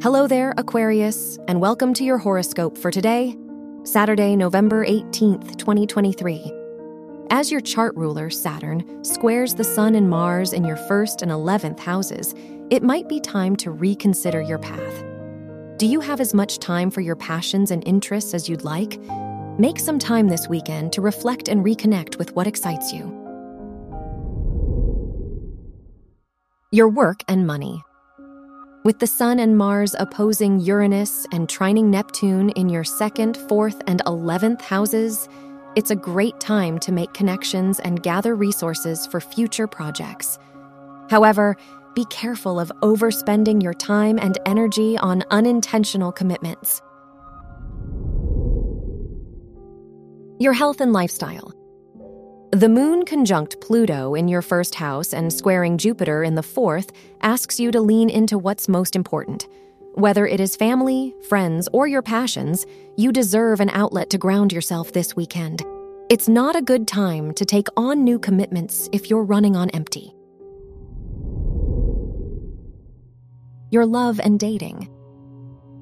Hello there, Aquarius, and welcome to your horoscope for today, Saturday, November 18th, 2023. As your chart ruler, Saturn, squares the Sun and Mars in your first and 11th houses, it might be time to reconsider your path. Do you have as much time for your passions and interests as you'd like? Make some time this weekend to reflect and reconnect with what excites you. Your work and money. With the Sun and Mars opposing Uranus and trining Neptune in your second, fourth, and 11th houses, it's a great time to make connections and gather resources for future projects. However, be careful of overspending your time and energy on unintentional commitments. Your health and lifestyle. The moon conjunct Pluto in your first house and squaring Jupiter in the fourth asks you to lean into what's most important. Whether it is family, friends, or your passions, you deserve an outlet to ground yourself this weekend. It's not a good time to take on new commitments if you're running on empty. Your love and dating.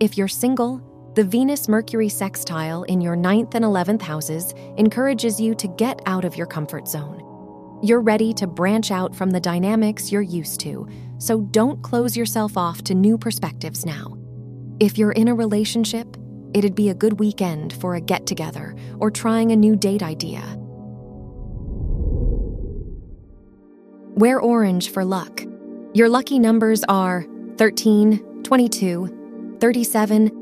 If you're single, the Venus Mercury sextile in your ninth and 11th houses encourages you to get out of your comfort zone. You're ready to branch out from the dynamics you're used to, so don't close yourself off to new perspectives now. If you're in a relationship, it'd be a good weekend for a get together or trying a new date idea. Wear orange for luck. Your lucky numbers are 13, 22, 37,